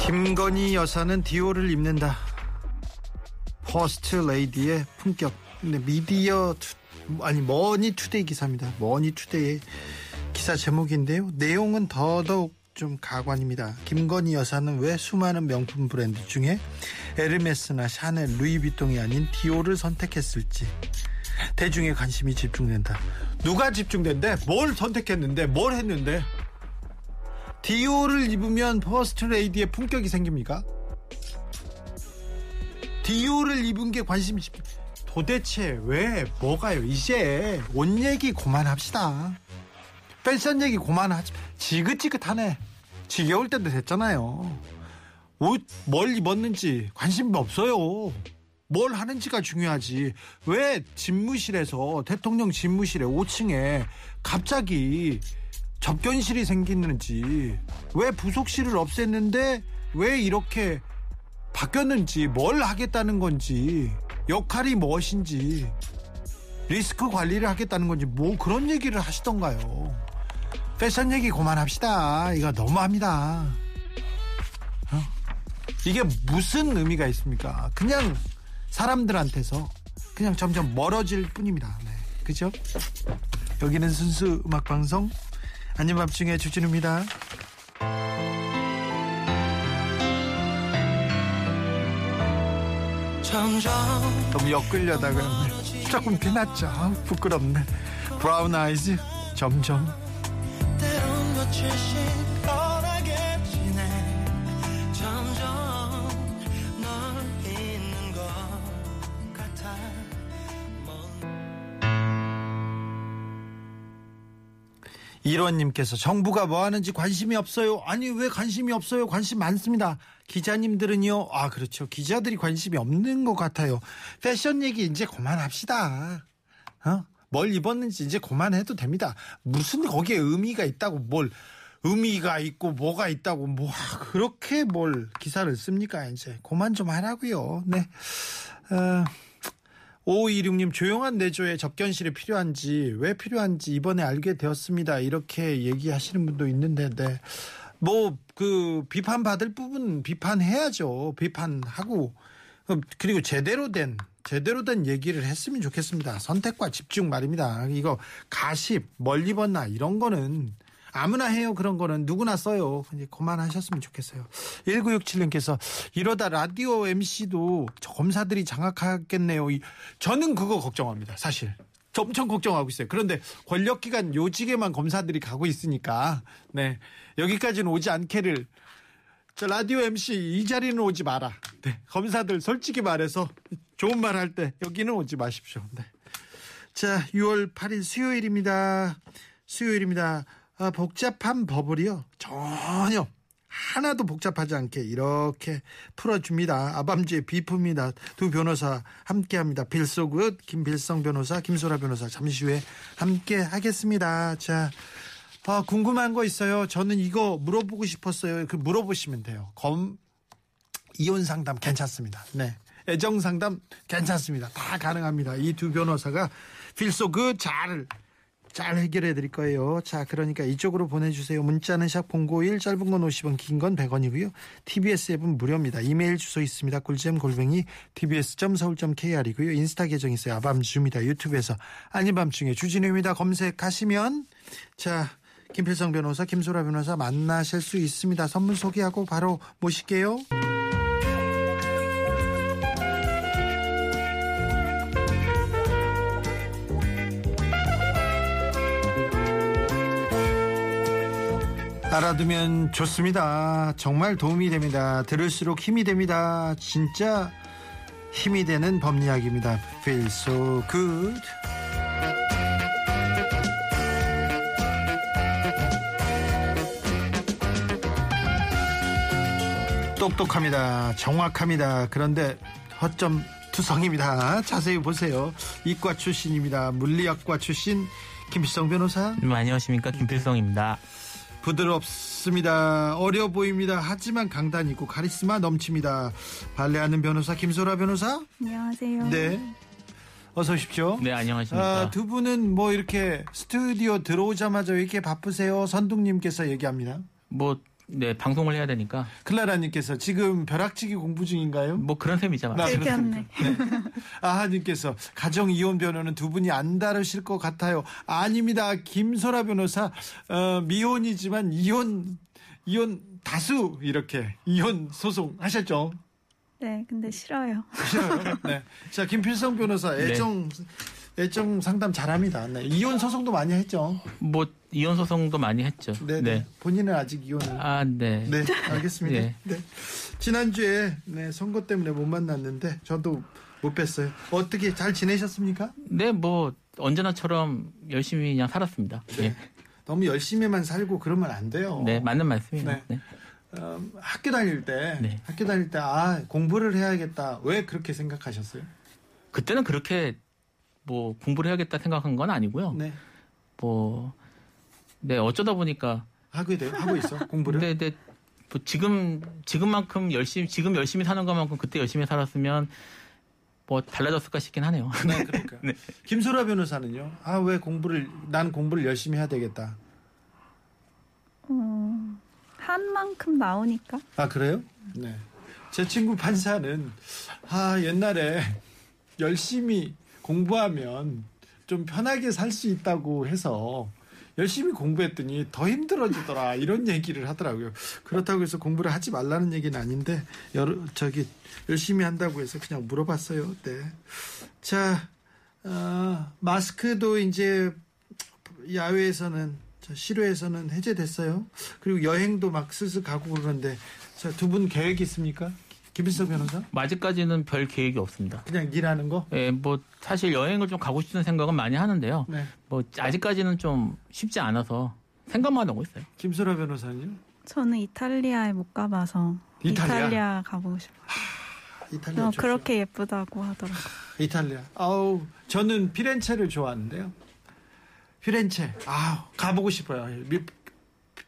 김건희 여사는 디올을 입는다. 퍼스트 레이디의 품격. 근데 미디어 투, 아니 머니 투데이 기사입니다. 머니 투데이 기사 제목인데요. 내용은 더더욱 좀 가관입니다. 김건희 여사는 왜 수많은 명품 브랜드 중에 에르메스나 샤넬, 루이비통이 아닌 디올을 선택했을지 대중의 관심이 집중된다. 누가 집중된대? 뭘 선택했는데? 뭘 했는데? 디올을 입으면 퍼스트 레이디의 품격이 생깁니까? 디올을 입은 게 관심이 집 도대체 왜 뭐가요? 이제 옷 얘기 그만합시다. 패션 얘기 그만하지. 지긋지긋하네. 지겨울 때도 됐잖아요. 옷 뭘 입었는지 관심 없어요. 뭘 하는지가 중요하지. 왜 집무실에서 대통령 집무실에 5층에 갑자기 접견실이 생기는지 왜 부속실을 없앴는데 왜 이렇게 바뀌었는지 뭘 하겠다는 건지 역할이 무엇인지 리스크 관리를 하겠다는 건지 뭐 그런 얘기를 하시던가요? 패션 얘기 그만합시다. 이거 너무합니다. 어? 이게 무슨 의미가 있습니까? 그냥 사람들한테서 그냥 점점 멀어질 뿐입니다. 네. 그죠? 여기는 순수 음악방송 아닌 밤중에 주진우입니다. 너무 엮으려다가 조금 피났죠. 부끄럽네. 브라운 아이즈 점점. 일원님께서 정부가 뭐 하는지 관심이 없어요. 아니 왜 관심이 없어요? 관심 많습니다. 기자님들은요. 아 그렇죠. 기자들이 관심이 없는 것 같아요. 패션 얘기 이제 그만합시다. 어? 뭘 입었는지 이제 그만해도 됩니다. 무슨 거기에 의미가 있다고 뭘 의미가 있고 뭐가 있다고 뭐 그렇게 뭘 기사를 씁니까 이제 그만 좀 하라고요. 네. 어. 5526님 조용한 내조에 접견실이 필요한지 왜 필요한지 이번에 알게 되었습니다. 이렇게 얘기하시는 분도 있는데 네. 뭐그 비판 받을 부분 비판해야죠. 비판하고 그리고 제대로 된 제대로 된 얘기를 했으면 좋겠습니다. 선택과 집중 말입니다. 이거 가십 멀리 벗나 이런 거는 아무나 해요. 그런 거는 누구나 써요. 이제 그만하셨으면 좋겠어요. 1967님께서 이러다 라디오 MC도 검사들이 장악하겠네요. 저는 그거 걱정합니다. 사실. 엄청 걱정하고 있어요. 그런데 권력기관 요직에만 검사들이 가고 있으니까, 네. 여기까지는 오지 않게를, 저 라디오 MC 이 자리는 오지 마라. 네. 검사들 솔직히 말해서 좋은 말 할 때 여기는 오지 마십시오. 네. 자, 6월 8일 수요일입니다. 수요일입니다. 아, 복잡한 법을요 전혀 하나도 복잡하지 않게 이렇게 풀어줍니다. 아밤주의 비품이다. 두 변호사 함께합니다. 빌소굿 김빌성 변호사 김소라 변호사 잠시 후에 함께 하겠습니다. 자 아, 궁금한 거 있어요. 저는 이거 물어보고 싶었어요. 그 물어보시면 돼요. 검 이혼 상담 괜찮습니다. 네. 애정 상담 괜찮습니다. 다 가능합니다. 이 두 변호사가 필소그 잘, 잘 해결해 드릴 거예요. 자, 그러니까 이쪽으로 보내주세요. 문자는 샵 051, 짧은 건 50원, 긴 건 100원이고요. TBS 앱은 무료입니다. 이메일 주소 있습니다. 꿀잼 골뱅이 tbs.서울.kr이고요. 인스타 계정 있어요. 아밤주입니다. 유튜브에서 아닌 밤중에 주진우입니다. 검색하시면 자, 김필성 변호사, 김소라 변호사 만나실 수 있습니다. 선물 소개하고 바로 모실게요. 알아두면 좋습니다. 정말 도움이 됩니다. 들을수록 힘이 됩니다. 진짜 힘이 되는 법리학입니다. Feel so good. 똑똑합니다. 정확합니다. 그런데 허점 투성입니다. 자세히 보세요. 이과 출신입니다. 물리학과 출신 김필성 변호사. 음, 안녕하십니까 김필성입니다. 부드럽습니다. 어려 보입니다. 하지만 강단 있고 카리스마 넘칩니다. 발레하는 변호사 김소라 변호사. 안녕하세요. 네. 어서 오십시오. 네 안녕하십니까. 아, 두 분은 뭐 이렇게 스튜디오 들어오자마자 왜 이렇게 바쁘세요? 선둥님께서 얘기합니다. 뭐 네 방송을 해야 되니까 클라라님께서 지금 벼락치기 공부 중인가요? 뭐 그런 셈이죠. 나 즐겼네. 아하님께서 가정 이혼 변호는 두 분이 안 다르실 것 같아요. 아닙니다. 김소라 변호사 어, 미혼이지만 이혼 이혼 다수 이렇게 이혼 소송 하셨죠? 네, 근데 싫어요. 싫어요. 네. 자 김필성 변호사 애정 애정 상담 잘합니다. 네. 이혼 소송도 많이 했죠. 뭐 이혼 소송도 많이 했죠. 네. 네. 본인은 아직 이혼을. 아 네. 네, 알겠습니다. 네. 네. 지난주에 네, 선거 때문에 못 만났는데 저도 못 뵀어요. 어떻게 잘 지내셨습니까? 네, 뭐 언제나처럼 열심히 그냥 살았습니다. 네. 너무 열심히만 살고 그러면 안 돼요. 네, 맞는 말씀이에요. 네. 네. 어, 학교 다닐 때 네. 학교 다닐 때 아 공부를 해야겠다. 왜 그렇게 생각하셨어요? 그때는 그렇게 뭐 공부를 해야겠다 생각한 건 아니고요. 네, 뭐 네, 어쩌다 보니까 하고 돼요. 하고 있어 공부를. 근데, 근데 뭐 지금 지금만큼 열심히 지금 열심히 사는 것만큼 그때 열심히 살았으면 뭐 달라졌을까 싶긴 하네요. 네, 그러니까. 네. 김소라 변호사는요. 아 왜 공부를 난 공부를 열심히 해야 되겠다. 음, 한 만큼 나오니까. 아 그래요? 네. 제 친구 판사는 아 옛날에 열심히 공부하면 좀 편하게 살 수 있다고 해서 열심히 공부했더니 더 힘들어지더라 이런 얘기를 하더라고요. 그렇다고 해서 공부를 하지 말라는 얘기는 아닌데 여러 저기 열심히 한다고 해서 그냥 물어봤어요. 네. 자 어, 마스크도 이제 야외에서는 저 실외에서는 해제됐어요. 그리고 여행도 막 슬슬 가고 그러는데 두분 계획 있습니까? 김일성 변호사? 뭐 아직까지는 별 계획이 없습니다. 그냥 일하는 거? 예, 뭐 사실 여행을 좀 가고 싶은 생각은 많이 하는데요. 네. 뭐 아직까지는 좀 쉽지 않아서 생각만 하고 있어요. 김소라 변호사님? 저는 이탈리아에 못 가봐서 이탈리아? 이탈리아, 가보고 싶어요. 이탈리아 어. 그렇게 예쁘다고 하더라고요. 이탈리아. 아우 저는 피렌체를 좋아하는데요. 피렌체. 아 가보고 싶어요.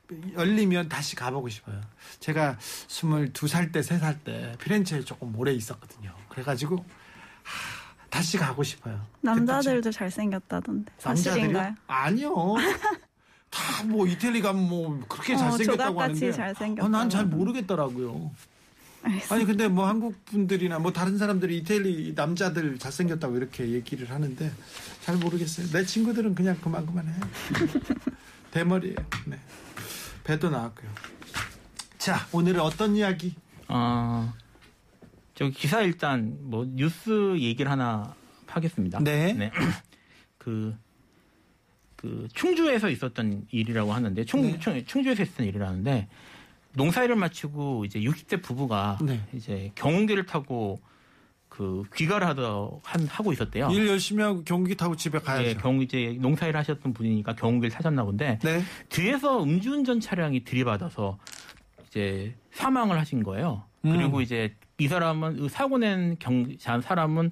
미- 열리면 다시 가보고 싶어요. 제가 22살 때, 3살 때 피렌체에 조금 오래 있었거든요. 그래가지고 하, 다시 가고 싶어요. 남자들도 잘생겼다던데. 사실인가요? 아니요. 다 뭐 이태리 가면 뭐 그렇게 어, 잘생겼다고 하는데 잘생겼다고 난잘 하는데. 모르겠더라고요. 알겠습니다. 아니 근데 뭐 한국 분들이나 뭐 다른 사람들이 이태리 남자들 잘생겼다고 이렇게 얘기를 하는데 잘 모르겠어요. 내 친구들은 그냥 그만 그만해. 대머리예요. 네. 배도 나왔고요. 자 오늘은 어떤 이야기? 어, 저기 기사 일단 뭐 뉴스 얘기를 하나 하겠습니다. 네. 그, 그 충주에서 있었던 일이라고 하는데 충, 네. 충, 충주에서 있었던 일이라는데 농사일을 마치고 이제 60대 부부가 네. 이제 경운기를 타고 그 귀가를 하다 한, 하고 있었대요. 일 열심히 하고 경기 타고 집에 가야죠. 예, 경 이제 농사일 하셨던 분이니까 경운기를 타셨나 본데 네. 뒤에서 음주운전 차량이 들이받아서 이제 사망을 하신 거예요. 음. 그리고 이제 이 사람은 이 사고 낸 경, 사람은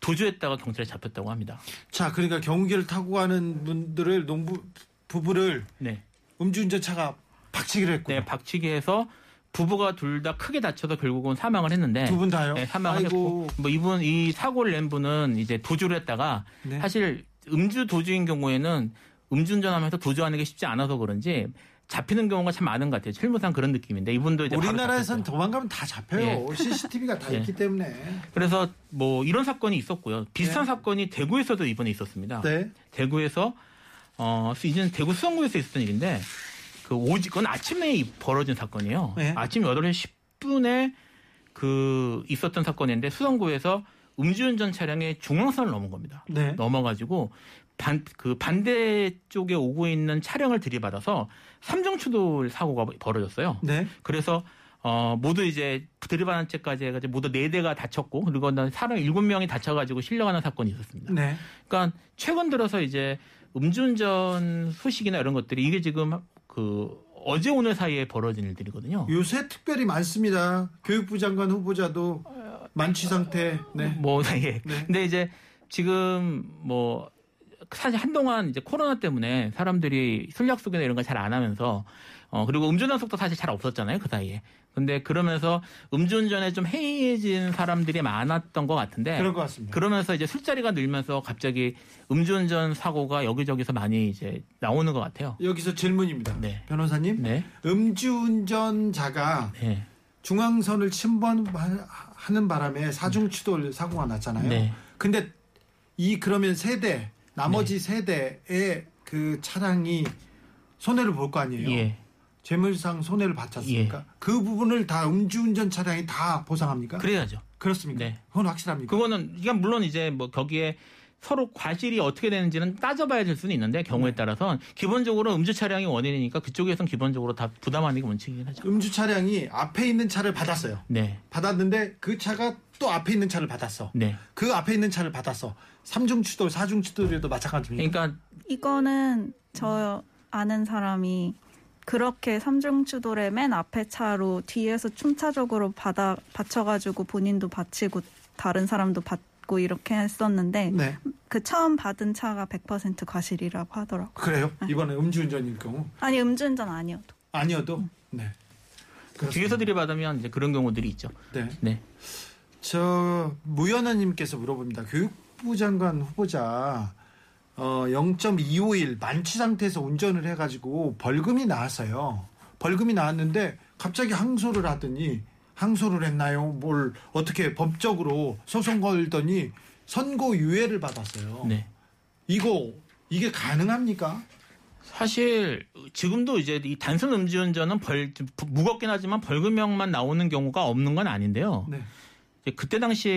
도주했다가 경찰에 잡혔다고 합니다. 자 그러니까 경기를 타고 가는 분들을 농부 부부를 네. 음주운전 차가 박치기를 했고 네, 박치기 해서 부부가 둘 다 크게 다쳐서 결국은 사망을 했는데 두 분 다요. 네, 사망을 아이고. 했고 뭐 이분 이 사고를 낸 분은 이제 도주를 했다가 네. 사실 음주 도주인 경우에는 음주운전하면서 도주하는 게 쉽지 않아서 그런지 잡히는 경우가 참 많은 것 같아요. 실무상 그런 느낌인데 이분도 이제 우리나라에선. 도망가면 다 잡혀요. CCTV가 다 예. 있기 때문에. 그래서 뭐 이런 사건이 있었고요. 비슷한 사건이 대구에서도 이번에 있었습니다. 네. 대구에서 어 이제는 대구 수성구에서 있었던 일인데 그 오지 그건 아침에 이- 벌어진 사건이에요. 네. 아침 8시 10분에 그 있었던 사건인데 수성구에서 음주운전 차량의 중앙선을 넘은 겁니다. 네. 넘어가지고 반, 그 반대 쪽에 오고 있는 차량을 들이받아서 삼중추돌 사고가 벌어졌어요. 네. 그래서 어 모두 이제 들이받은 채까지 해가지고 모두 네 대가 다쳤고 그리고 난 사람 일곱 명이 다쳐가지고 실려가는 사건이 있었습니다. 네. 그러니까 최근 들어서 이제 음주운전 소식이나 이런 것들이 이게 지금 그 어제 오늘 사이에 벌어진 일들이거든요. 요새 특별히 많습니다. 교육부 장관 후보자도 만취 상태. 네. 뭐 예. 네. 근데 이제 지금 뭐 사실 한동안 이제 코로나 때문에 사람들이 술 약속이나 이런 거잘안 하면서 어 그리고 음주 단속도 사실 잘 없었잖아요 그 사이에. 근데 그러면서 음주운전에 좀 해이해진 사람들이 많았던 것 같은데 그런 것 같습니다. 그러면서 이제 술자리가 늘면서 갑자기 음주운전 사고가 여기저기서 많이 이제 나오는 것 같아요. 여기서 질문입니다. 네. 변호사님, 네. 음주운전자가 네. 중앙선을 침범하는 바람에 사중추돌 사고가 났잖아요. 네. 근데 이 그러면 세대 나머지 세대의 그 차량이 손해를 볼 거 아니에요. 예. 재물상 손해를 받지 않습니까? 그 부분을 다 음주운전 차량이 다 보상합니까? 그래야죠. 그렇습니까? 네. 그건 확실합니까? 그거는 이게 물론 이제 뭐 거기에 서로 과실이 어떻게 되는지는 따져봐야 될 수는 있는데 경우에 네. 따라서 기본적으로 음주 차량이 원인이니까 그쪽에선 기본적으로 다 부담하는 게 원칙이긴 하죠. 음주 차량이 앞에 있는 차를 받았어요. 네, 받았는데 그 차가 또 앞에 있는 차를 받았어. 네. 그 앞에 있는 차를 받았어. 삼중 추돌, 사중 추돌에도 마찬가지입니다. 그러니까 이거는 저 아는 사람이 그렇게 삼중추돌의 맨 앞에 차로 뒤에서 춤차적으로 받아 받쳐가지고 본인도 받치고 다른 사람도 받고 이렇게 했었는데 네. 그 처음 받은 차가 100% 과실이라고 하더라고. 요 그래요? 이번에 음주운전일 경우 아니 음주운전 아니어도. 아니어도 네. 그렇습니다. 뒤에서 들이받으면 이제 그런 경우들이 있죠. 네. 네, 저 무연아님께서 물어봅니다. 교육부 장관 후보자 어, 0.251 만취 상태에서 운전을 해가지고 벌금이 나왔어요. 벌금이 나왔는데 갑자기 항소를 하더니 항소를 했나요? 뭘 어떻게 법적으로 소송 걸더니 선고 유예를 받았어요. 네. 이거 이게 가능합니까? 사실 지금도 이제 이 단순 음주운전은 벌좀 무겁긴 하지만 벌금형만 나오는 경우가 없는 건 아닌데요. 네. 그때 당시에도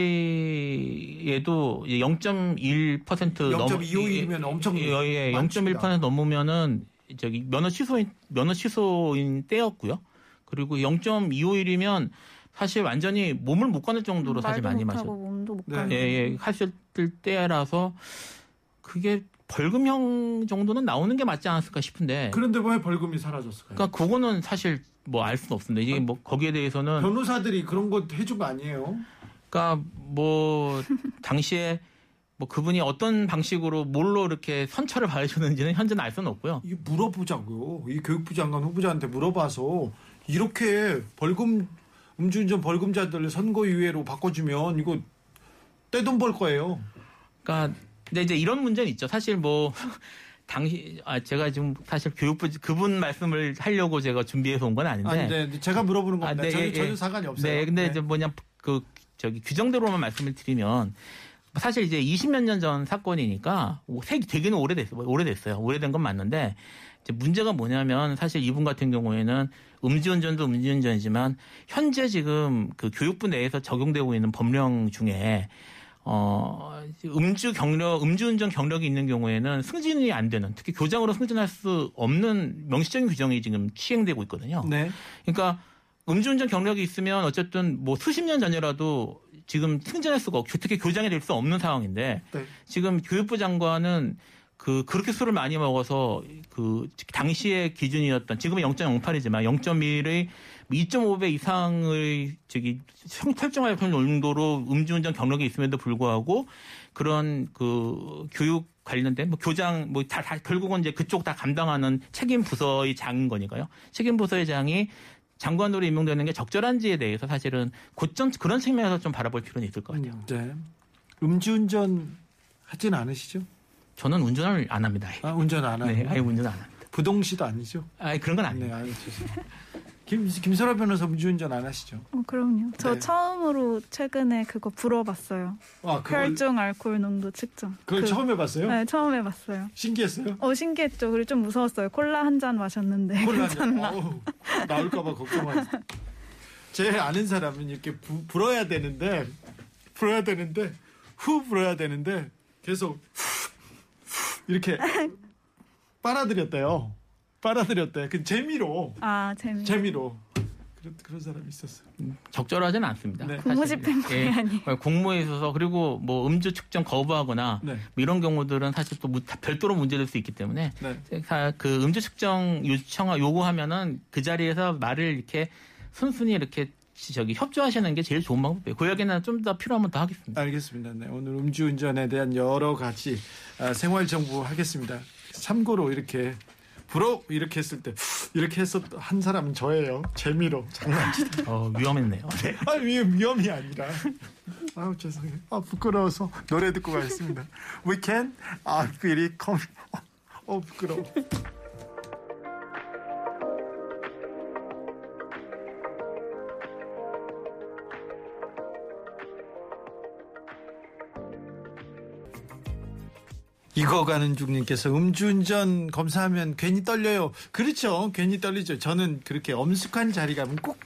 0.1% 0.251이면 엄청 예, 예, 많습니다. 0.1% 넘으면은 저기 면허 취소인 면허 취소인 때였고요. 그리고 0.251이면 사실 완전히 몸을 못 가는 정도로 사실 많이 마셨. 몸도 못 네. 가는. 예, 예, 하실 때라서 그게 벌금형 정도는 나오는 게 맞지 않았을까 싶은데. 그런데 왜 벌금이 사라졌을까요? 그러니까 그거는 사실 뭐 알 수는 없습니다. 이게 뭐 거기에 대해서는 변호사들이 그런 거 해준 거 아니에요? 그러니까 뭐 당시에 뭐 그분이 어떤 방식으로 뭘로 이렇게 선처를 받으셨는지는 현재는 알 수는 없고요. 이 물어보자고요. 이 교육부 장관 후보자한테 물어봐서 이렇게 벌금 음주운전 벌금자들 선고유예로 바꿔주면 이거 떼돈 벌 거예요. 그러니까 근데 이제 이런 문제는 있죠. 사실 뭐 당시 아 제가 지금 사실 교육부 그분 말씀을 하려고 제가 준비해서 온 건 아닌데. 아니, 네, 제가 물어보는 겁니다. 네, 저는 예, 전혀 예. 상관이 없어요. 네, 근데 이제 뭐냐 그 저기 규정대로만 말씀을 드리면 사실 이제 20몇 년 전 사건이니까 세- 되게는 오래됐어요. 오래됐어요. 오래된 건 맞는데 이제 문제가 뭐냐면 사실 이분 같은 경우에는 음주운전도 음주운전이지만 현재 지금 그 교육부 내에서 적용되고 있는 법령 중에 어 음주 경력 음주운전 경력이 있는 경우에는 승진이 안 되는 특히 교장으로 승진할 수 없는 명시적인 규정이 지금 시행되고 있거든요. 네. 그러니까 음주운전 경력이 있으면 어쨌든 뭐 수십 년 전이라도 지금 승진할 수가 없고 특히 교장이 될 수 없는 상황인데 네. 지금 교육부 장관은 그 그렇게 술을 많이 먹어서 그 당시의 기준이었던 지금은 0.08이지만 0.1의 2.5배 이상의 저기 형- 설정할 정도로 음주운전 경력이 있음에도 불구하고 그런 그 교육 관련된 뭐 교장 뭐다 결국은 이제 그쪽 다 감당하는 책임 부서의 장인 거니까요. 책임 부서의 장이 장관으로 임명되는 게 적절한지에 대해서 사실은 고점 그런 측면에서 좀 바라볼 필요는 있을 것 같아요. 네. 음주운전 하진 않으시죠? 저는 운전을 안 합니다. 아, 운전 안 하고. 네, 아예 운전 안 합니다. 부동시도 아니죠? 아 그런 건 아니에요. 네, 알겠습니다. 김, 김설아 변호사 음주운전 안 하시죠? 어, 그럼요. 저 네. 처음으로 최근에 그거 불어봤어요. 아, 그걸, 혈중 알코올 농도 측정. 그걸 그- 처음 해봤어요? 네, 처음 해봤어요. 신기했어요? 어 신기했죠. 그리고 좀 무서웠어요. 콜라 한 잔 마셨는데 콜라 괜찮나? 어우, 나올까봐 걱정하지. 제 아는 사람은 이렇게 부, 불어야 되는데 불어야 되는데 후 불어야 되는데 계속 이렇게 빨아들였대요. 빨아들였대. 그 재미로 아 재미. 재미로 그런 그런 사람이 있었어요. 적절하지는 않습니다. 네. 사실은. 공무 집행방해 예. 아니에요. 공모에 있어서 그리고 뭐 음주 측정 거부하거나 네. 뭐 이런 경우들은 사실 또 별도로 문제될 수 있기 때문에 네. 다그 음주 측정 요청 요구하면은 그 자리에서 말을 이렇게 순순히 이렇게 저기 협조하시는 게 제일 좋은 방법이에요. 그 이야기는 좀 더 필요하면 더 하겠습니다. 알겠습니다. 네, 오늘 음주운전에 대한 여러 가지 아, 생활 정보 하겠습니다. 참고로 이렇게 불어 이렇게 했을 때 이렇게 했었 한 사람은 저예요. 재미로 장난치다. 어, 위험했네요. 네. 아 위, 위험이 아니라. 아우 죄송해요. 아 부끄러워서 노래 듣고 가겠습니다. We can. 아 really come. 어 부끄러워. 익어가는 중님께서 음주운전 검사하면 괜히 떨려요. 그렇죠. 괜히 떨리죠. 저는 그렇게 엄숙한 자리 가면 꼭,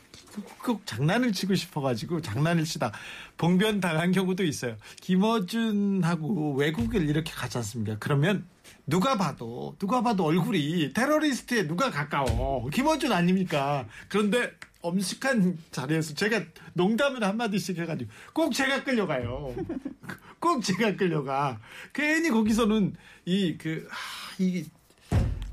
꼭 장난을 치고 싶어가지고 장난을 치다 봉변 당한 경우도 있어요. 김어준하고 외국을 이렇게 가지 않습니까? 그러면 누가 봐도 누가 봐도 얼굴이 테러리스트에 누가 가까워 김어준 아닙니까? 그런데 엄숙한 자리에서 제가 농담을 한마디씩 해가지고 꼭 제가 끌려가요. 꼭 제가 끌려가. 괜히 거기서는 이 그, 이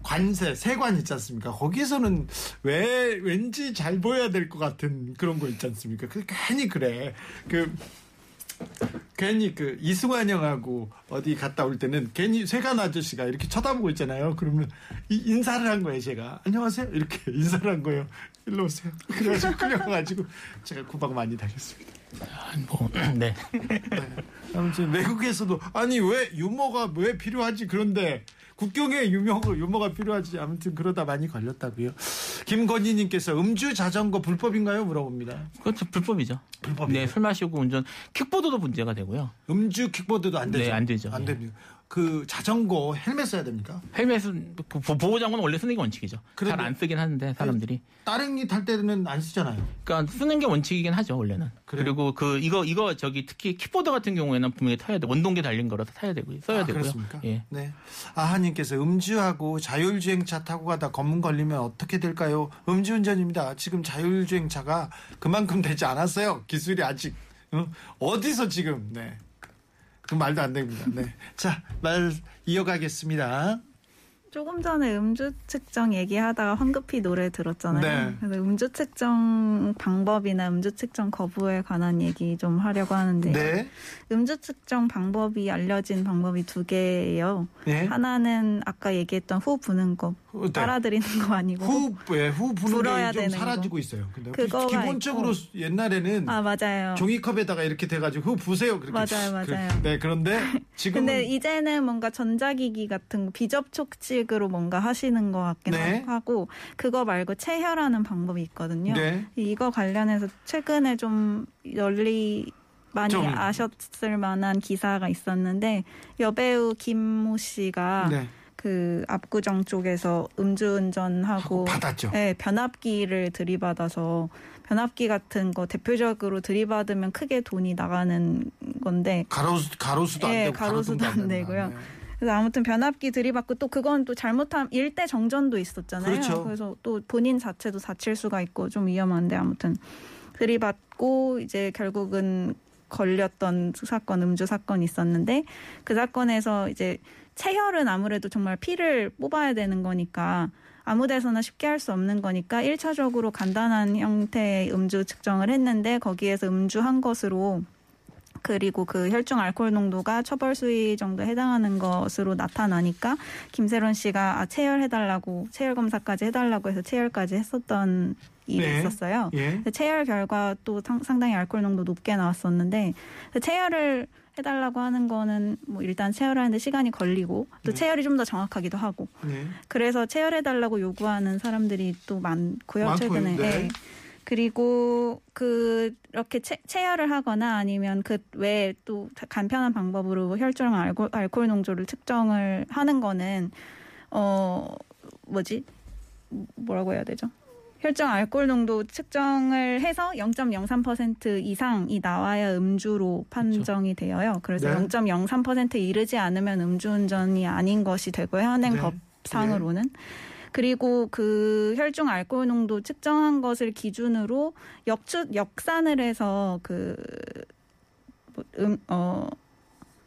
관세, 세관 있지 않습니까? 거기서는 왜, 왠지 잘 보여야 될 것 같은 그런 거 있지 않습니까? 그, 괜히 그래. 그, 괜히 그 이승환 형하고 어디 갔다 올 때는 괜히 세관 아저씨가 이렇게 쳐다보고 있잖아요. 그러면 이- 인사를 한 거예요, 제가. 안녕하세요. 이렇게 인사를 한 거예요. 일로 오세요. 그래가지고 끌려가가지고 제가 구박 많이 당했습니다. 뭐, 네. 아무튼 외국에서도 아니 왜 유머가 왜 필요하지 그런데 국경에 유머 유머가 필요하지 아무튼 그러다 많이 걸렸다고요. 김건희님께서 음주 자전거 불법인가요 물어봅니다. 그것도 불법이죠. 불법이에요? 네, 술 마시고 운전, 킥보드도 문제가 되고요. 음주 킥보드도 안 되죠. 네, 안 되죠. 안 예. 됩니다. 그 자전거 헬멧 써야 됩니까? 헬멧은 보- 보호 장구는 원래 쓰는 게 원칙이죠. 그래도- 잘안 쓰긴 하는데 사람들이. 따릉이 탈 때는 안 쓰잖아요. 그러니까 쓰는 게 원칙이긴 하죠 원래는. 그래요? 그리고 그 이거 이거 저기 특히 킥보드 같은 경우에는 분명히 타야 돼. 원동기 달린 거라서 타야 되고요. 써야 아, 되고요. 그렇습니까? 예. 네. 아하님께서 음주하고 자율주행차 타고 가다 검문 걸리면 어떻게 될까요? 음주운전입니다. 지금 자율주행차가 그만큼 되지 않았어요. 기술이 아직 어? 어디서 지금 네. 그 말도 안 됩니다. 네. 자, 말 이어가겠습니다. 조금 전에 음주 측정 얘기하다가 황급히 노래 들었잖아요. 네. 그래서 음주 측정 방법이나 음주 측정 거부에 관한 얘기 좀 하려고 하는데 네. 음주 측정 방법이 알려진 방법이 두 개예요. 네. 하나는 아까 얘기했던 후 부는 거 네. 빨아들이는 거 아니고 후, 예, 후 부는 게좀 사라지고 있어요. 근데 그거가 기본적으로 옛날에는 아 맞아요. 종이컵에다가 이렇게 돼가지고 후 부세요. 그렇게. 맞아요, 맞아요. 그, 네, 그런데 지금은 근데 이제는 뭔가 전자기기 같은 거 비접촉식으로 뭔가 하시는 것 같긴 네. 하고 그거 말고 체혈하는 방법이 있거든요. 네. 이거 관련해서 최근에 좀 널리 많이 좀- 아셨을 만한 기사가 있었는데 여배우 김모 씨가 네. 그 압구정 쪽에서 음주운전하고 하고 받았죠. 네, 변압기를 들이받아서 변압기 같은 거 대표적으로 들이받으면 크게 돈이 나가는 건데 가로수 가로수도 안 예, 되고 가로수도 안. 되고요. 네. 그래서 아무튼 변압기 들이받고 또 그건 또 잘못하면 일대 정전도 있었잖아요. 그렇죠. 그래서 또 본인 자체도 다칠 수가 있고 좀 위험한데 아무튼 들이받고 이제 결국은 걸렸던 사건 음주 사건이 있었는데 그 사건에서 이제 체혈은 아무래도 정말 피를 뽑아야 되는 거니까 아무 데서나 쉽게 할 수 없는 거니까 1차적으로 간단한 형태의 음주 측정을 했는데 거기에서 음주한 것으로 그리고 그 혈중 알코올 농도가 처벌 수위 정도에 해당하는 것으로 나타나니까 김세론 씨가 아, 체열해달라고 체열 검사까지 해달라고 해서 체열까지 했었던 일이 네. 있었어요. 예. 체열 결과 또 상- 상당히 알코올 농도 높게 나왔었는데 그 체열을 해달라고 하는 거는 뭐 일단 체열하는데 시간이 걸리고 또 네. 체열이 좀 더 정확하기도 하고 네. 그래서 체열해달라고 요구하는 사람들이 또 많고요 많고요. 최근에. 네. 예. 그리고 그렇게 체, 체열을 하거나 아니면 그 외에 또 간편한 방법으로 혈중 알코올, 알코올 농도를 측정을 하는 거는 어 뭐지 뭐라고 해야 되죠? 혈중 알코올 농도 측정을 해서 0.03% 이상이 나와야 음주로 판정이 되어요. 그래서 네. 0.03%에 이르지 않으면 음주운전이 아닌 것이 되고요. 현행 네. 법상으로는. 그리고 그 혈중 알코올 농도 측정한 것을 기준으로 역추 역산을 해서 그 뭐, 음, 어,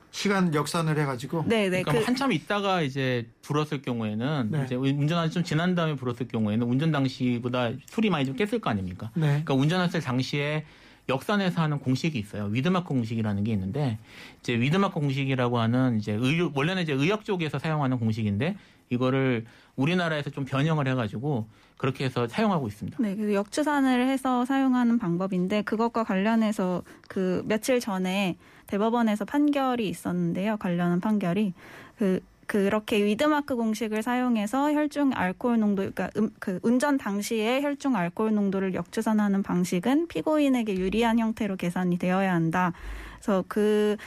시간 역산을 해가지고 네, 네. 그러니까 그, 뭐 한참 있다가 이제 불었을 경우에는 네. 이제 운전한 좀 지난 다음에 불었을 경우에는 운전 당시보다 술이 많이 좀 깼을 거 아닙니까? 네. 그러니까 운전했을 당시에 역산해서 하는 공식이 있어요. 위드마크 공식이라는 게 있는데 이제 위드마크 공식이라고 하는 이제 의, 원래는 이제 의학 쪽에서 사용하는 공식인데 이거를 우리나라에서 좀 변형을 해가지고 그렇게 해서 사용하고 있습니다. 네, 그 역추산을 해서 사용하는 방법인데 그것과 관련해서 그 며칠 전에 대법원에서 판결이 있었는데요. 관련한 판결이 그 그렇게 위드마크 공식을 사용해서 혈중 알코올 농도, 그러니까 음, 그 운전 당시에 혈중 알코올 농도를 역추산하는 방식은 피고인에게 유리한 형태로 계산이 되어야 한다. 그래서 그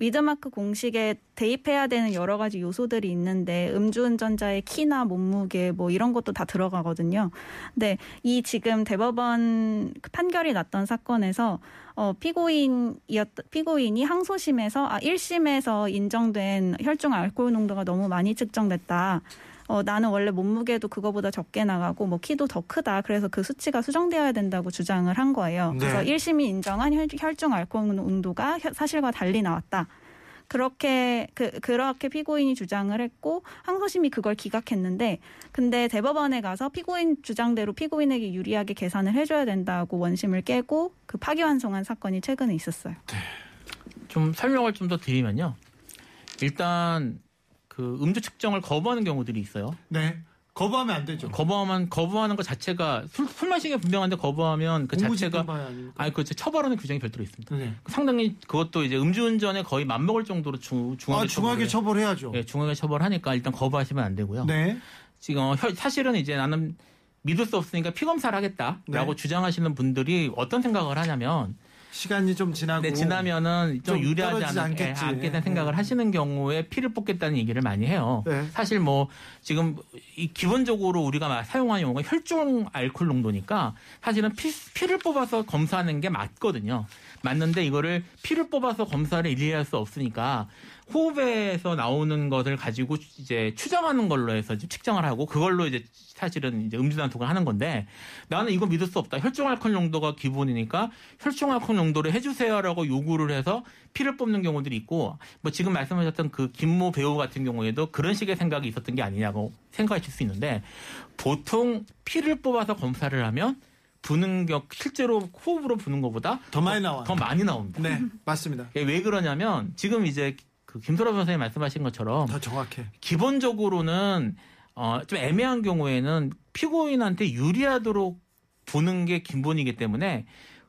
위드마크 공식에 대입해야 되는 여러 가지 요소들이 있는데 음주운전자의 키나 몸무게 뭐 이런 것도 다 들어가거든요. 근데 이 지금 대법원 그 판결이 났던 사건에서 어 피고인이었 피고인이 항소심에서 아 1심에서 인정된 혈중 알코올 농도가 너무 많이 측정됐다. 어, 나는 원래 몸무게도 그거보다 적게 나가고 뭐 키도 더 크다. 그래서 그 수치가 수정되어야 된다고 주장을 한 거예요. 그래서 네. 1심이 인정한 혈, 혈중 알코올 농도가 혀- 사실과 달리 나왔다. 그렇게 그 그렇게 피고인이 주장을 했고 항소심이 그걸 기각했는데 근데 대법원에 가서 피고인 주장대로 피고인에게 유리하게 계산을 해줘야 된다고 원심을 깨고 그 파기환송한 사건이 최근에 있었어요. 좀 설명을 좀 더 드리면요. 일단 그 음주 측정을 거부하는 경우들이 있어요. 네. 거부하면 안 되죠. 거부하면 거부하는 것 자체가 술, 술 마시는 게 분명한데 거부하면 그 자체가? 아니 그 처벌하는 규정이 별도로 있습니다. 네. 상당히 그것도 이제 음주운전에 거의 맞먹을 정도로 중, 중하게 아, 중하게 처벌을- 처벌해야죠. 예, 중하게 처벌하니까 일단 거부하시면 안 되고요. 네. 지금 어, 혀- 사실은 이제 나는 믿을 수 없으니까 피검사를 하겠다라고 네. 주장하시는 분들이 어떤 생각을 하냐면 시간이 좀 지나고 네, 지나면은 좀, 좀 유리하지 않, 않겠지. 예, 않게 된 예. 생각을 하시는 경우에 피를 뽑겠다는 얘기를 많이 해요. 네. 사실 뭐 지금 이 기본적으로 우리가 막 사용하는 용어가 혈중 알코올 농도니까 사실은 피, 피를 뽑아서 검사하는 게 맞거든요. 맞는데 이거를 피를 뽑아서 검사를 일일이 할 수 없으니까 호흡에서 나오는 것을 가지고 이제 추정하는 걸로 해서 측정을 하고 그걸로 이제 사실은 이제 음주 단속을 하는 건데 나는 이거 믿을 수 없다. 혈중 알코올 농도가 기본이니까 혈중 알코올 농도를 해주세요라고 요구를 해서 피를 뽑는 경우들이 있고 뭐 지금 말씀하셨던 그 김모 배우 같은 경우에도 그런 식의 생각이 있었던 게 아니냐고 생각하실 수 있는데 보통 피를 뽑아서 검사를 하면 부는 격 실제로 호흡으로 부는 것보다 더 많이 나와요. 더 많이 나옵니다. 네, 맞습니다. 왜 그러냐면 지금 이제 그 김소라 변호사님 말씀하신 것처럼 더 정확해. 기본적으로는 어, 좀 애매한 경우에는 피고인한테 유리하도록 보는 게 기본이기 때문에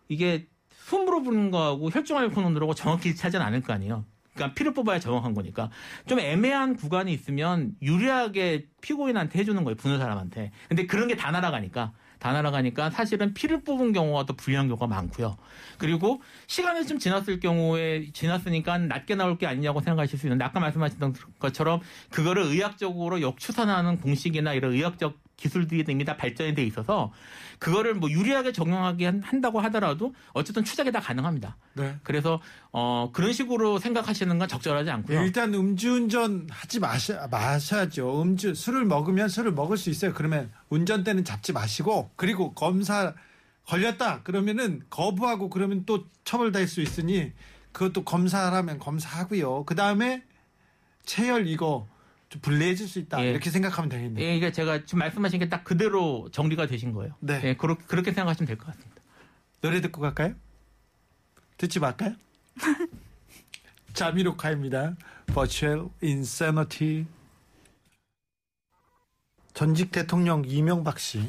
이게 손으로 부는 거하고 혈중 알코올 농도하고 정확히 일치하지는 않을 거 아니에요. 그러니까 피를 뽑아야 정확한 거니까 좀 애매한 구간이 있으면 유리하게 피고인한테 해주는 거예요 부는 사람한테. 근데 그런 게 다 날아가니까 다 날아가니까 사실은 피를 뽑은 경우가 더 불리한 경우가 많고요. 그리고 시간이 좀 지났을 경우에 지났으니까 낮게 나올 게 아니냐고 생각하실 수 있는데 아까 말씀하셨던 것처럼 그거를 의학적으로 역추산하는 공식이나 이런 의학적 기술들이 이미 다 발전이 돼 있어서 그거를 뭐 유리하게 적용하게 한- 한다고 하더라도 어쨌든 추적이 다 가능합니다. 네. 그래서 어 그런 식으로 생각하시는 건 적절하지 않고요. 일단 음주운전 하지 마셔, 마셔야죠. 음주, 술을 먹으면 술을 먹을 수 있어요. 그러면 운전대는 잡지 마시고, 그리고 검사 걸렸다. 그러면은 거부하고 그러면 또 처벌될 수 있으니 그것도 검사하라면 검사하고요. 그 다음에 체열 이거 좀 불리해질 수 있다. 예. 이렇게 생각하면 되겠네요. 예, 이게 제가 지금 말씀하신 게 딱 그대로 정리가 되신 거예요. 네. 예, 그렇게, 그렇게 생각하시면 될 것 같습니다. 노래 듣고 갈까요? 듣지 말까요? 자미로카입니다. Virtual Insanity. 전직 대통령 이명박 씨.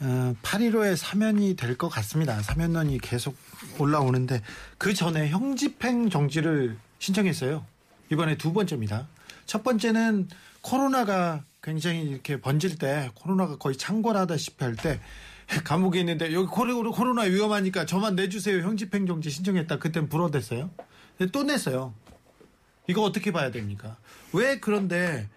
어, 8.15의 사면이 될 것 같습니다. 사면론이 계속 올라오는데 그 전에 형집행 정지를 신청했어요. 이번에 두 번째입니다. 첫 번째는 코로나가 굉장히 이렇게 번질 때 코로나가 거의 창궐하다시피 할 때 감옥에 있는데 여기 코로나, 위험하니까 저만 내주세요. 형집행 정지 신청했다. 그땐 불어댔어요. 또 냈어요. 이거 어떻게 봐야 됩니까? 왜 그런데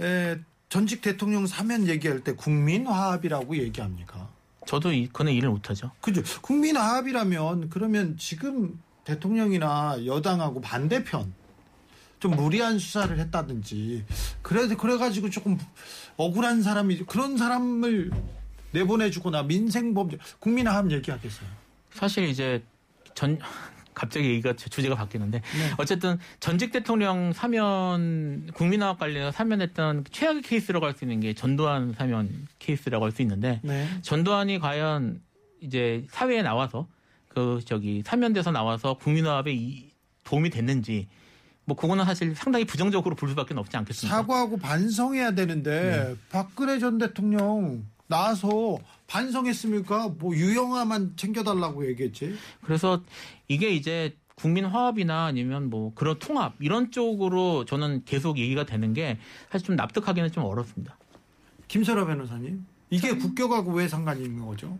에, 전직 대통령 사면 얘기할 때 국민화합이라고 얘기합니까? 저도 이, 그는 일을 못하죠. 그죠? 국민화합이라면 그러면 지금 대통령이나 여당하고 반대편 좀 무리한 수사를 했다든지 그래 그래가지고 조금 억울한 사람이 그런 사람을 내보내주거나 민생 범죄 국민화하면 얘기하겠어요. 사실 이제 전 갑자기 얘기가 주- 주제가 바뀌는데 네. 어쨌든 전직 대통령 사면 국민화업 관련해서 사면했던 최악의 케이스라고 할 수 있는 게 전두환 사면 케이스라고 할 수 있는데 네. 전두환이 과연 이제 사회에 나와서 그 저기 사면돼서 나와서 국민화합에 이- 도움이 됐는지 뭐 그거는 사실 상당히 부정적으로 볼 수밖에 없지 않겠습니까? 사과하고 반성해야 되는데 네. 박근혜 전 대통령 나와서 반성했습니까? 뭐 유영아만 챙겨달라고 얘기했지. 그래서 이게 이제 국민 화합이나 아니면 뭐 그런 통합 이런 쪽으로 저는 계속 얘기가 되는 게 사실 좀 납득하기는 좀 어렵습니다. 김설아 변호사님, 이게 국격하고 왜 상관이 있는 거죠?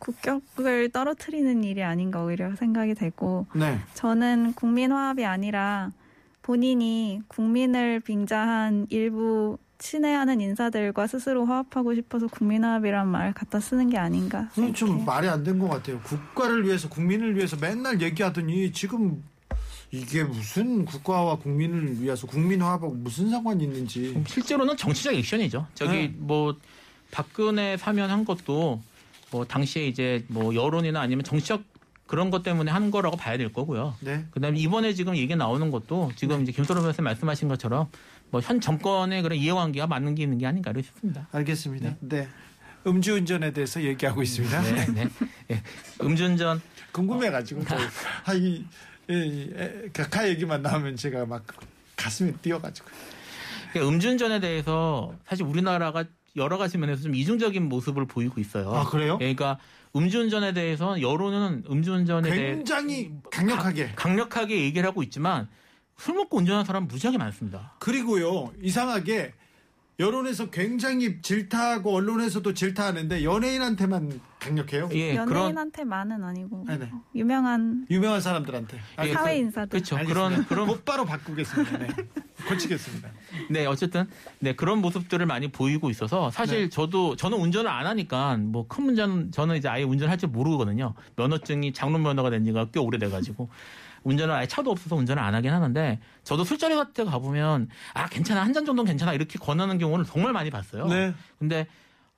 국격을 떨어뜨리는 일이 아닌가 오히려 생각이 되고 네. 저는 국민 화합이 아니라 본인이 국민을 빙자한 일부 친애하는 인사들과 스스로 화합하고 싶어서 국민 화합이란 말 갖다 쓰는 게 아닌가 그건 좀 생각해요. 말이 안 된 것 같아요. 국가를 위해서 국민을 위해서 맨날 얘기하더니 지금 이게 무슨 국가와 국민을 위해서 국민 화합하고 무슨 상관이 있는지. 실제로는 정치적 액션이죠. 저기 네. 뭐 박근혜 사면한 것도 뭐 당시에 이제 뭐 여론이나 아니면 정치적 그런 것 때문에 한 거라고 봐야 될 거고요. 네. 그다음에 이번에 지금 얘기 나오는 것도 지금 이제 김소로 변호사 말씀하신 것처럼 뭐 현 정권의 그런 이해관계가 맞는 게 있는 게 아닌가 이렇게 싶습니다. 알겠습니다. 네. 음주운전에 대해서 얘기하고 있습니다. 네, 네. 예. 음주운전 궁금해가지고 저, 아, 이, 이, 이, 얘기만 나오면 제가 막 가슴이 뛰어가지고. 그러니까 음주운전에 대해서 사실 우리나라가 여러 가지 면에서 좀 이중적인 모습을 보이고 있어요. 아, 그래요? 예, 그러니까 음주운전에 대해서 여론은 음주운전에 대해 굉장히 강력하게. 강력하게 얘기를 하고 있지만 술 먹고 운전하는 사람 무지하게 많습니다. 그리고요 이상하게 여론에서 굉장히 질타하고 언론에서도 질타하는데 연예인한테만 강력해요. 예, 그런 연예인한테만은 아니고 네네. 유명한 유명한 사람들한테. 예, 사회 그- 인사들 그렇죠. 그런 그런 곧바로 바꾸겠습니다. 네. 고치겠습니다. 네, 어쨌든 네 그런 모습들을 많이 보이고 있어서 사실 네. 저도 저는 운전을 안 하니까 뭐 큰 문제는 저는 이제 아예 운전할 줄 모르거든요. 면허증이 장롱 면허가 된 지가 꽤 오래돼가지고 운전을 아예 차도 없어서 운전을 안 하긴 하는데 저도 술자리 같은 데 가보면 아 괜찮아 한 잔 정도는 괜찮아 이렇게 권하는 경우는 정말 많이 봤어요. 네. 근데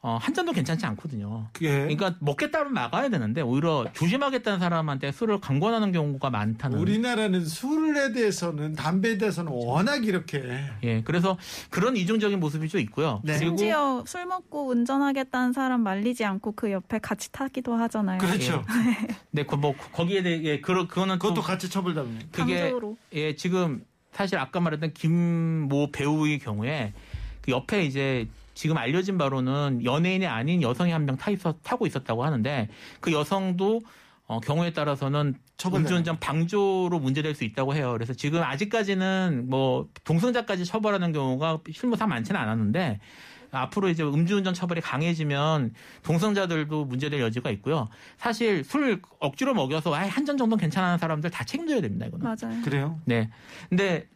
어, 한 잔도 괜찮지 않거든요. 그게 그러니까 먹겠다면 막아야 되는데 오히려 조심하겠다는 사람한테 술을 강권하는 경우가 많다는. 우리나라는 술에 대해서는 담배에 대해서는 워낙 이렇게 예, 그래서 그런 이중적인 모습이 좀 있고요. 네. 그리고 심지어 술 먹고 운전하겠다는 사람 말리지 않고 그 옆에 같이 타기도 하잖아요. 그렇죠. 네, 그 뭐 거기에 대해 예, 그 그거는 또 그것도 같이 처벌당해요. 그게 강제로. 예, 지금 사실 아까 말했던 김 모 배우의 경우에 그 옆에 이제 지금 알려진 바로는 연예인이 아닌 여성이 한명타 타고 있었다고 하는데 그 여성도 어, 경우에 따라서는. 음주운전 방조로 문제될 수 있다고 해요. 그래서 지금 아직까지는 뭐 동승자까지 처벌하는 경우가 실무상 많지는 않았는데 앞으로 이제 음주운전 처벌이 강해지면 동승자들도 문제될 여지가 있고요. 사실 술 억지로 먹여서 한 잔 정도는 괜찮은 사람들 다 책임져야 됩니다. 이거는. 맞아요. 그래요? 네. 근데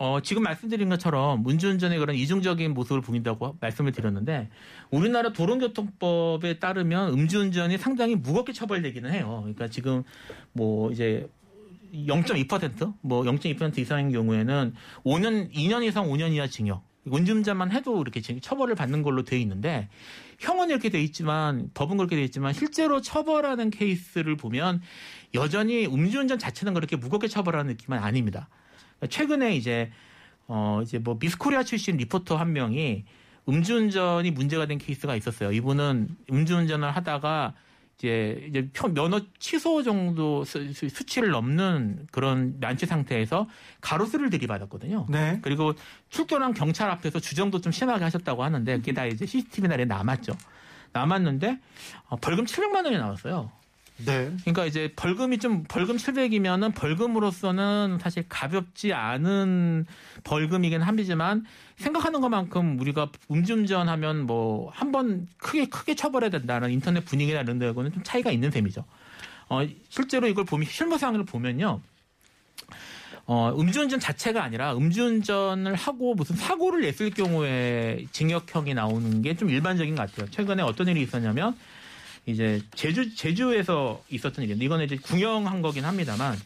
어, 지금 말씀드린 것처럼 음주운전의 그런 이중적인 모습을 보인다고 말씀을 드렸는데 우리나라 도로교통법에 따르면 음주운전이 상당히 무겁게 처벌되기는 해요. 그러니까 지금 뭐 이제 0.2%, 뭐 0.2% 이상인 경우에는 5년, 2년 이상 5년 이하 징역. 운전자만 해도 이렇게 처벌을 받는 걸로 돼 있는데 형은 이렇게 돼 있지만 법은 그렇게 돼 있지만 실제로 처벌하는 케이스를 보면 여전히 음주운전 자체는 그렇게 무겁게 처벌하는 느낌은 아닙니다. 최근에 이제 어 이제 뭐 미스코리아 출신 리포터 한 명이 음주운전이 문제가 된 케이스가 있었어요. 이분은 음주운전을 하다가 이제 이제 표- 면허 취소 정도 수, 수- 수치를 넘는 그런 만취 상태에서 가로수를 들이받았거든요. 네. 그리고 출동한 경찰 앞에서 주정도 좀 심하게 하셨다고 하는데 그게 다 이제 CCTV 날에 남았죠. 남았는데 어, 벌금 700만 원이 나왔어요. 네. 그러니까 이제 벌금이 좀 벌금 700이면은 벌금으로서는 사실 가볍지 않은 벌금이긴 합니다만 생각하는 것만큼 우리가 음주운전하면 뭐 한 번 크게 크게 처벌해야 된다는 인터넷 분위기나 이런 데하고는 좀 차이가 있는 셈이죠. 어 실제로 이걸 보면 실무상을 보면요. 어, 음주운전 자체가 아니라 음주운전을 하고 무슨 사고를 냈을 경우에 징역형이 나오는 게 좀 일반적인 것 같아요. 최근에 어떤 일이 있었냐면 이제 제주 제주에서 있었던 일인데 이거는 이제 궁영한 거긴 합니다만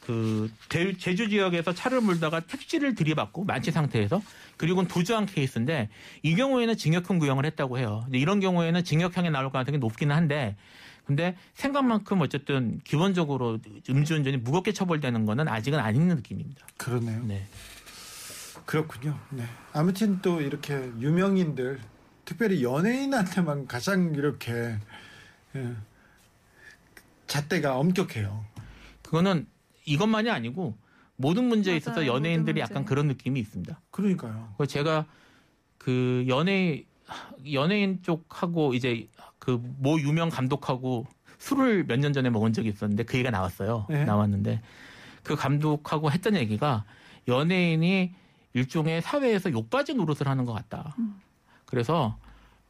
그 대- 제주 지역에서 차를 몰다가 택시를 들이받고 만취 상태에서 그리고 도주한 케이스인데 이 경우에는 징역형 구형을 했다고 해요. 이런 경우에는 징역형에 나올 가능성이 높기는 한데 근데 생각만큼 어쨌든 기본적으로 음주운전이 무겁게 처벌되는 거는 아직은 아닌 느낌입니다. 그러네요. 네. 그렇군요. 네. 아무튼 또 이렇게 유명인들, 특별히 연예인한테만 가장 이렇게 예, 잣대가 엄격해요. 그거는 이것만이 아니고 모든 문제에 있어서 맞아요. 연예인들이 모든 약간 문제. 그런 느낌이 있습니다. 그러니까요. 그 제가 그 연예 연예인 쪽하고 이제 그 모 유명 감독하고 술을 몇 년 전에 먹은 적이 있었는데 그 얘기가 나왔어요. 네. 나왔는데 그 감독하고 했던 얘기가 연예인이 일종의 사회에서 욕받이 노릇을 하는 것 같다. 그래서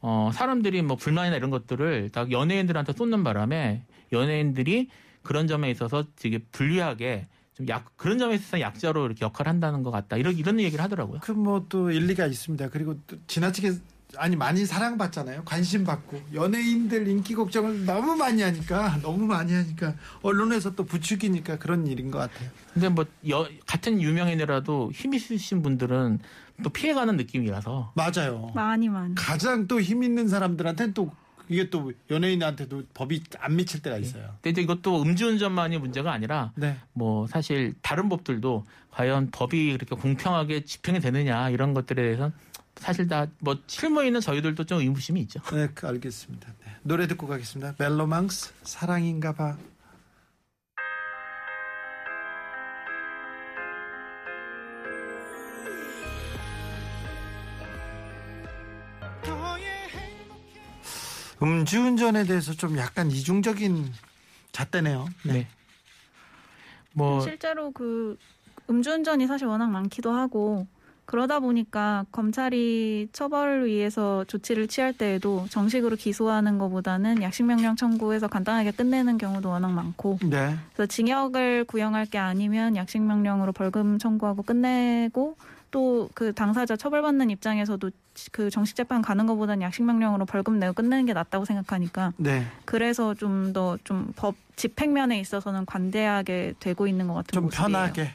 어 사람들이 뭐 불만이나 이런 것들을 다 연예인들한테 쏟는 바람에 연예인들이 그런 점에 있어서 되게 불리하게 좀 약 그런 점에 있어서 약자로 이렇게 역할을 한다는 것 같다. 이런 이런 얘기를 하더라고요. 그 뭐 또 일리가 있습니다. 그리고 또 지나치게 아니 많이 사랑받잖아요. 관심 받고 연예인들 인기 걱정을 너무 많이 하니까 너무 많이 하니까 언론에서 또 부추기니까 그런 일인 것 같아요. 근데 뭐 여- 같은 유명인이라도 힘 있으신 분들은 또 피해가는 느낌이라서 맞아요. 많이 많이. 가장 또 힘 있는 사람들한테는 또 이게 또 연예인한테도 법이 안 미칠 때가 있어요. 근데 이제 이것도 음주운전만이 문제가 아니라 네. 뭐 사실 다른 법들도 과연 법이 그렇게 공평하게 집행이 되느냐 이런 것들에 대해서는 사실 다 뭐 실무에 있는 저희들도 좀 의무심이 있죠. 네, 그 알겠습니다. 네. 노래 듣고 가겠습니다. 멜로망스 사랑인가 봐. 음주운전에 대해서 좀 약간 이중적인 잣대네요. 네. 네. 뭐 실제로 그 음주운전이 사실 워낙 많기도 하고 그러다 보니까 검찰이 처벌을 위해서 조치를 취할 때에도 정식으로 기소하는 것보다는 약식명령 청구해서 간단하게 끝내는 경우도 워낙 많고 네. 그래서 징역을 구형할 게 아니면 약식명령으로 벌금 청구하고 끝내고 또 그 당사자 처벌받는 입장에서도 그 정식 재판 가는 것보다는 약식 명령으로 벌금 내고 끝내는 게 낫다고 생각하니까 네. 그래서 좀 더 좀 법 집행면에 있어서는 관대하게 되고 있는 것 같은 좀 모습이에요. 편하게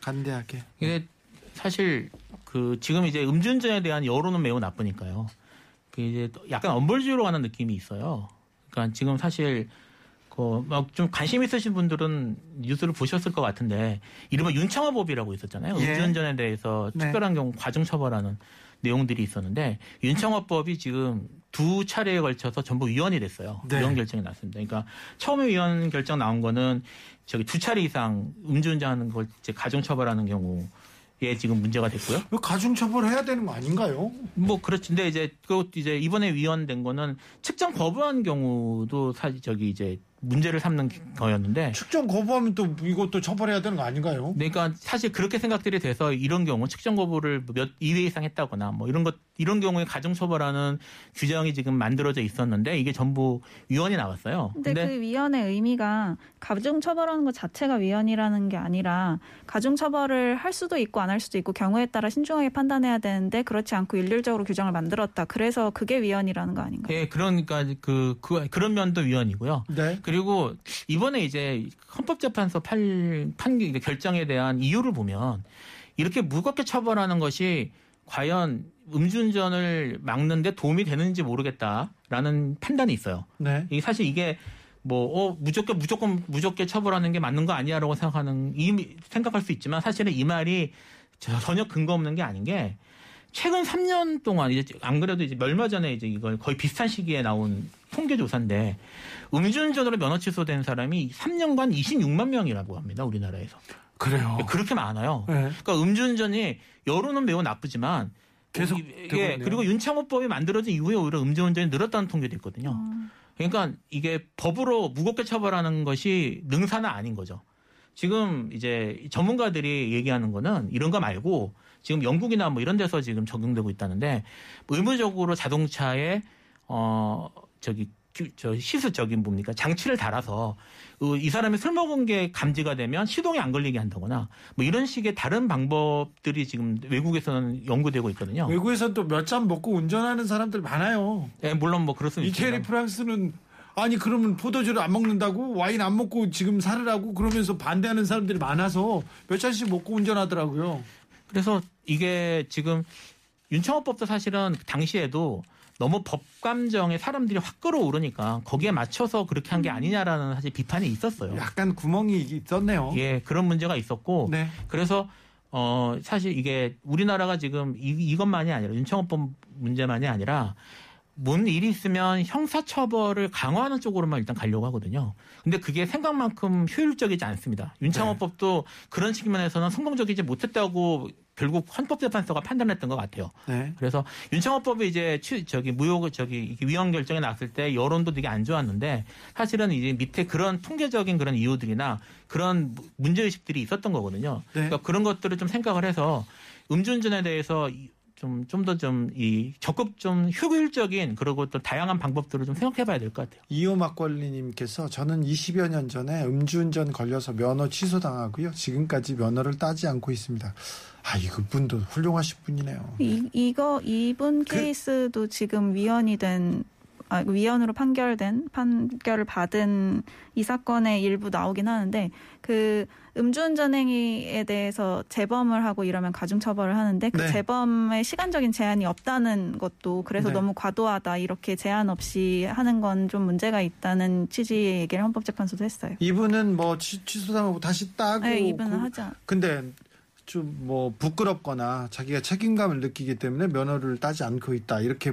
간대하게. 이게 사실 그 지금 이제 음주운전에 대한 여론은 매우 나쁘니까요. 그 이제 약간 엄벌주의로 가는 느낌이 있어요. 그러니까 지금 사실 그막 좀 관심 있으신 분들은 뉴스를 보셨을 것 같은데 이른바 윤창호법이라고 있었잖아요. 예. 음주운전에 대해서 네. 특별한 경우 과중 처벌하는 내용들이 있었는데 윤창호법이 지금 두 차례에 걸쳐서 전부 위헌이 됐어요. 네. 위헌 결정이 났습니다. 그러니까 처음에 위헌 결정 나온 거는 저기 두 차례 이상 음주운전하는 걸 이제 가중 처벌하는 경우에 지금 문제가 됐고요. 왜 가중처벌 해야 되는 거 아닌가요? 뭐 그렇지. 근데 이제 그것도 이제 이번에 위헌된 거는 측정 거부한 경우도 사실 저기 이제 문제를 삼는 거였는데 측정 거부하면 또 이것도 처벌해야 되는 거 아닌가요? 그러니까 사실 그렇게 생각들이 돼서 이런 경우 측정 거부를 몇 2회 이상 했다거나 뭐 이런 것 이런 경우에 가중 처벌하는 규정이 지금 만들어져 있었는데 이게 전부 위헌이 나왔어요. 근데, 그 위헌의 의미가 가중 처벌하는 것 자체가 위헌이라는 게 아니라 가중 처벌을 할 수도 있고 안 할 수도 있고 경우에 따라 신중하게 판단해야 되는데 그렇지 않고 일률적으로 규정을 만들었다. 그래서 그게 위헌이라는 거 아닌가요? 예, 그러니까 그, 그 그런 면도 위헌이고요. 네. 그리고 이번에 이제 헌법재판소 팔, 판 결정에 대한 이유를 보면 이렇게 무겁게 처벌하는 것이 과연 음주운전을 막는데 도움이 되는지 모르겠다라는 판단이 있어요. 네. 이게 사실 이게 뭐, 어, 무조건, 무조건, 무조건 처벌하는 게 맞는 거 아니야 라고 생각하는, 이, 생각할 수 있지만 사실은 이 말이 전혀 근거 없는 게 아닌 게 최근 3년 동안 이제 안 그래도 이제 얼마 전에 이제 이걸 거의 비슷한 시기에 나온 통계 조사인데 음주운전으로 면허 취소된 사람이 3년간 26만 명이라고 합니다. 우리나라에서. 그래요. 그렇게 많아요. 네. 그러니까 음주운전이 여론은 매우 나쁘지만 계속 이- 되고 예, 있네요. 그리고 윤창호법이 만들어진 이후에 오히려 음주운전이 늘었다는 통계도 있거든요. 음. 그러니까 이게 법으로 무겁게 처벌하는 것이 능사는 아닌 거죠. 지금 이제 전문가들이 얘기하는 거는 이런 거 말고 지금 영국이나 뭐 이런 데서 지금 적용되고 있다는데 의무적으로 자동차에 어 저기 규- 저 시스적인 뭡니까 장치를 달아서 어, 이 사람이 술 먹은 게 감지가 되면 시동이 안 걸리게 한다거나 뭐 이런 식의 다른 방법들이 지금 외국에서는 연구되고 있거든요. 외국에서 또몇 잔 먹고 운전하는 사람들 많아요. 예, 물론 뭐 그렇습니다. 이태리 프랑스는 아니 그러면 포도주를 안 먹는다고 와인 안 먹고 지금 살으라고 그러면서 반대하는 사람들이 많아서 몇 잔씩 먹고 운전하더라고요. 그래서 이게 지금 윤창호법도 사실은 당시에도 너무 법 감정에 사람들이 확 끌어오르니까 거기에 맞춰서 그렇게 한 게 아니냐라는 사실 비판이 있었어요. 약간 구멍이 있었네요. 예, 그런 문제가 있었고 네. 그래서 어 사실 이게 우리나라가 지금 이, 이것만이 아니라 윤창호법 문제만이 아니라 뭔 일이 있으면 형사처벌을 강화하는 쪽으로만 일단 가려고 하거든요. 근데 그게 생각만큼 효율적이지 않습니다. 윤창호법도 그런 측면에서는 성공적이지 못했다고 결국 헌법재판소가 판단했던 것 같아요. 네. 그래서 윤창호법이 이제 취, 저기 무효 저기 위헌 결정이 났을 때 여론도 되게 안 좋았는데 사실은 이제 밑에 그런 통계적인 그런 이유들이나 그런 문제 의식들이 있었던 거거든요. 네. 그러니까 그런 것들을 좀 생각을 해서 음주운전에 대해서 좀 좀 더 좀 이 적극 좀 효율적인 그리고 또 다양한 방법들을 좀 생각해봐야 될 것 같아요. 이호 막걸리님께서 저는 20여 년 전에 음주운전 걸려서 면허 취소당하고요. 지금까지 면허를 따지 않고 있습니다. 아, 이분도 훌륭하신 분이네요. 이, 이거 이분 그 케이스도 지금 위헌이 된 아, 위헌으로 판결된 판결을 받은 이 사건의 일부 나오긴 하는데 그 음주운전 행위에 대해서 재범을 하고 이러면 가중 처벌을 하는데 그 네. 재범에 시간적인 제한이 없다는 것도 그래서 네. 너무 과도하다 이렇게 제한 없이 하는 건 좀 문제가 있다는 취지의 얘기를 헌법재판소도 했어요. 이분은 뭐 취, 취소당하고 다시 따고 네, 이분은 그- 않. 근데 좀 뭐 부끄럽거나 자기가 책임감을 느끼기 때문에 면허를 따지 않고 있다 이렇게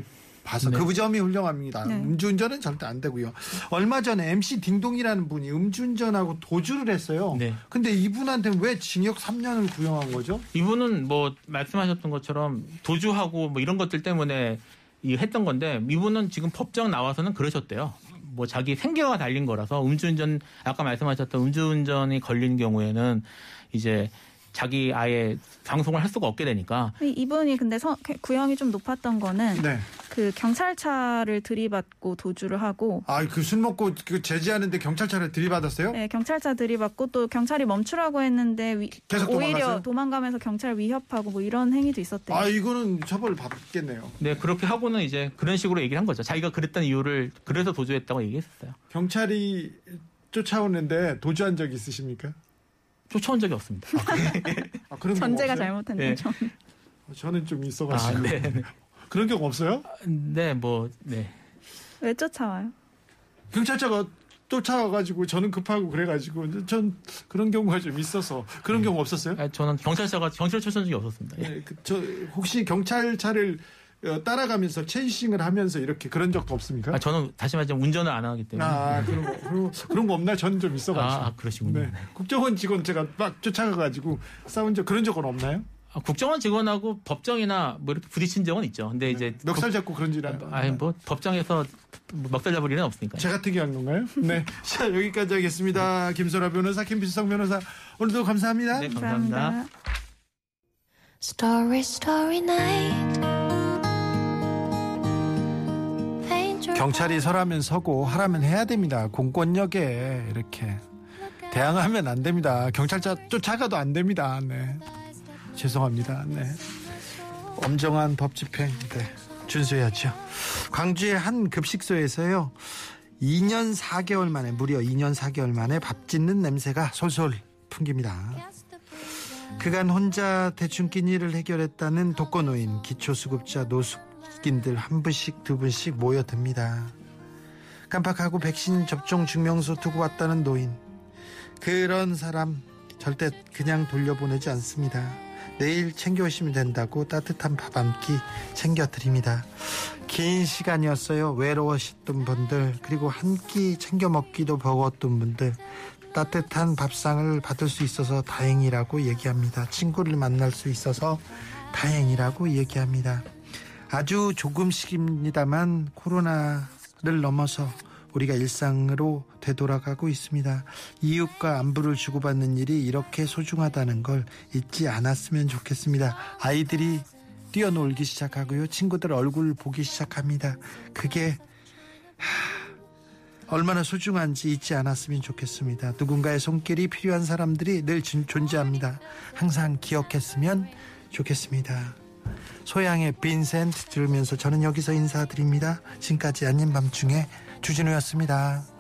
봐서 네. 그 점이 훌륭합니다. 네. 음주운전은 절대 안 되고요. 얼마 전에 MC 딩동이라는 분이 음주운전하고 도주를 했어요. 네. 근데 이분한테는 왜 징역 3년을 구형한 거죠? 이분은 뭐 말씀하셨던 것처럼 도주하고 뭐 이런 것들 때문에 이 했던 건데 이분은 지금 법정 나와서는 그러셨대요. 뭐 자기 생계가 달린 거라서 음주운전 아까 말씀하셨던 음주운전이 걸린 경우에는 이제 자기 아예 방송을 할 수가 없게 되니까 이분이 근데 서- 구형이 좀 높았던 거는 네. 그 경찰차를 들이받고 도주를 하고 아, 그 술 먹고 그 제지하는데 경찰차를 들이받았어요? 네, 경찰차 들이받고 또 경찰이 멈추라고 했는데 위- 계속 오히려 도망갔어요? 도망가면서 경찰 위협하고 뭐 이런 행위도 있었대요. 아, 이거는 처벌을 받겠네요. 네 그렇게 하고는 이제 그런 식으로 얘기를 한 거죠. 자기가 그랬던 이유를 그래서 도주했다고 얘기했었어요. 경찰이 쫓아오는데 도주한 적 있으십니까? 쫓아온 적이 없습니다. 아, 그런 경우 전제가 없어요? 잘못했네. 네. 좀. 저는 좀 아, 있어가지고 네, 네. 그런 경우 없어요? 네, 뭐, 네. 왜 쫓아와요? 경찰차가 쫓아와가지고 저는 급하고 그래가지고 전 그런 경우가 좀 있어서 그런 경우 없었어요? 아, 저는 경찰차가 경찰 쫓아온 적이 없었습니다. 예. 네, 그, 저 혹시 경찰차를 어, 따라가면서 체이싱을 하면서 이렇게 그런 적도 없습니까? 아, 저는 다시 말하자면 운전을 안 하기 때문에. 아, 그런 거 그런, 거- 그런 거 없나? 저는 좀 있어가지고. 아, 아, 그러시군요. 네. 국정원 직원 제가 막 쫓아가가지고 싸운 적 그런 적은 없나요? 아, 국정원 직원하고 법정이나 뭐 이렇게 부딪힌 적은 있죠. 근데 이제 멱살 잡고 그런 줄 알아. 아니 뭐 법정에서 뭐 먹살 잡을 일은 없으니까. 제가 특이한 건가요? 네. 자, 여기까지 하겠습니다. 김소라 변호사, 김비수성 변호사. 오늘도 감사합니다. 네, 감사합니다. Story, story your 경찰이 서라면 서고 하라면 해야 됩니다. 공권력에 이렇게 대항하면 안 됩니다. 경찰차 쫓아가도 안 됩니다. 네. 죄송합니다. 네. 엄정한 법 집행 네. 준수해야죠. 광주의 한 급식소에서요. 2년 4개월 만에 무려 2년 4개월 만에 밥 짓는 냄새가 솔솔 풍깁니다. 그간 혼자 대충 끼니를 해결했다는 독거노인, 기초수급자, 노숙인들 한 분씩 두 분씩 모여듭니다. 깜빡하고 백신 접종 증명서 두고 왔다는 노인. 그런 사람 절대 그냥 돌려보내지 않습니다. 내일 챙겨오시면 된다고 따뜻한 밥 한 끼 챙겨드립니다. 긴 시간이었어요. 외로우셨던 분들, 그리고 한 끼 챙겨 먹기도 버거웠던 분들, 따뜻한 밥상을 받을 수 있어서 다행이라고 얘기합니다. 친구를 만날 수 있어서 다행이라고 얘기합니다. 아주 조금씩입니다만 코로나를 넘어서 우리가 일상으로 되돌아가고 있습니다. 이웃과 안부를 주고받는 일이 이렇게 소중하다는 걸 잊지 않았으면 좋겠습니다. 아이들이 뛰어놀기 시작하고요. 친구들 얼굴 보기 시작합니다. 그게 얼마나 소중한지 잊지 않았으면 좋겠습니다. 누군가의 손길이 필요한 사람들이 늘 존- 존재합니다. 항상 기억했으면 좋겠습니다. 소양의 빈센트 들으면서 저는 여기서 인사드립니다. 지금까지 아닌 밤중에 주진우였습니다.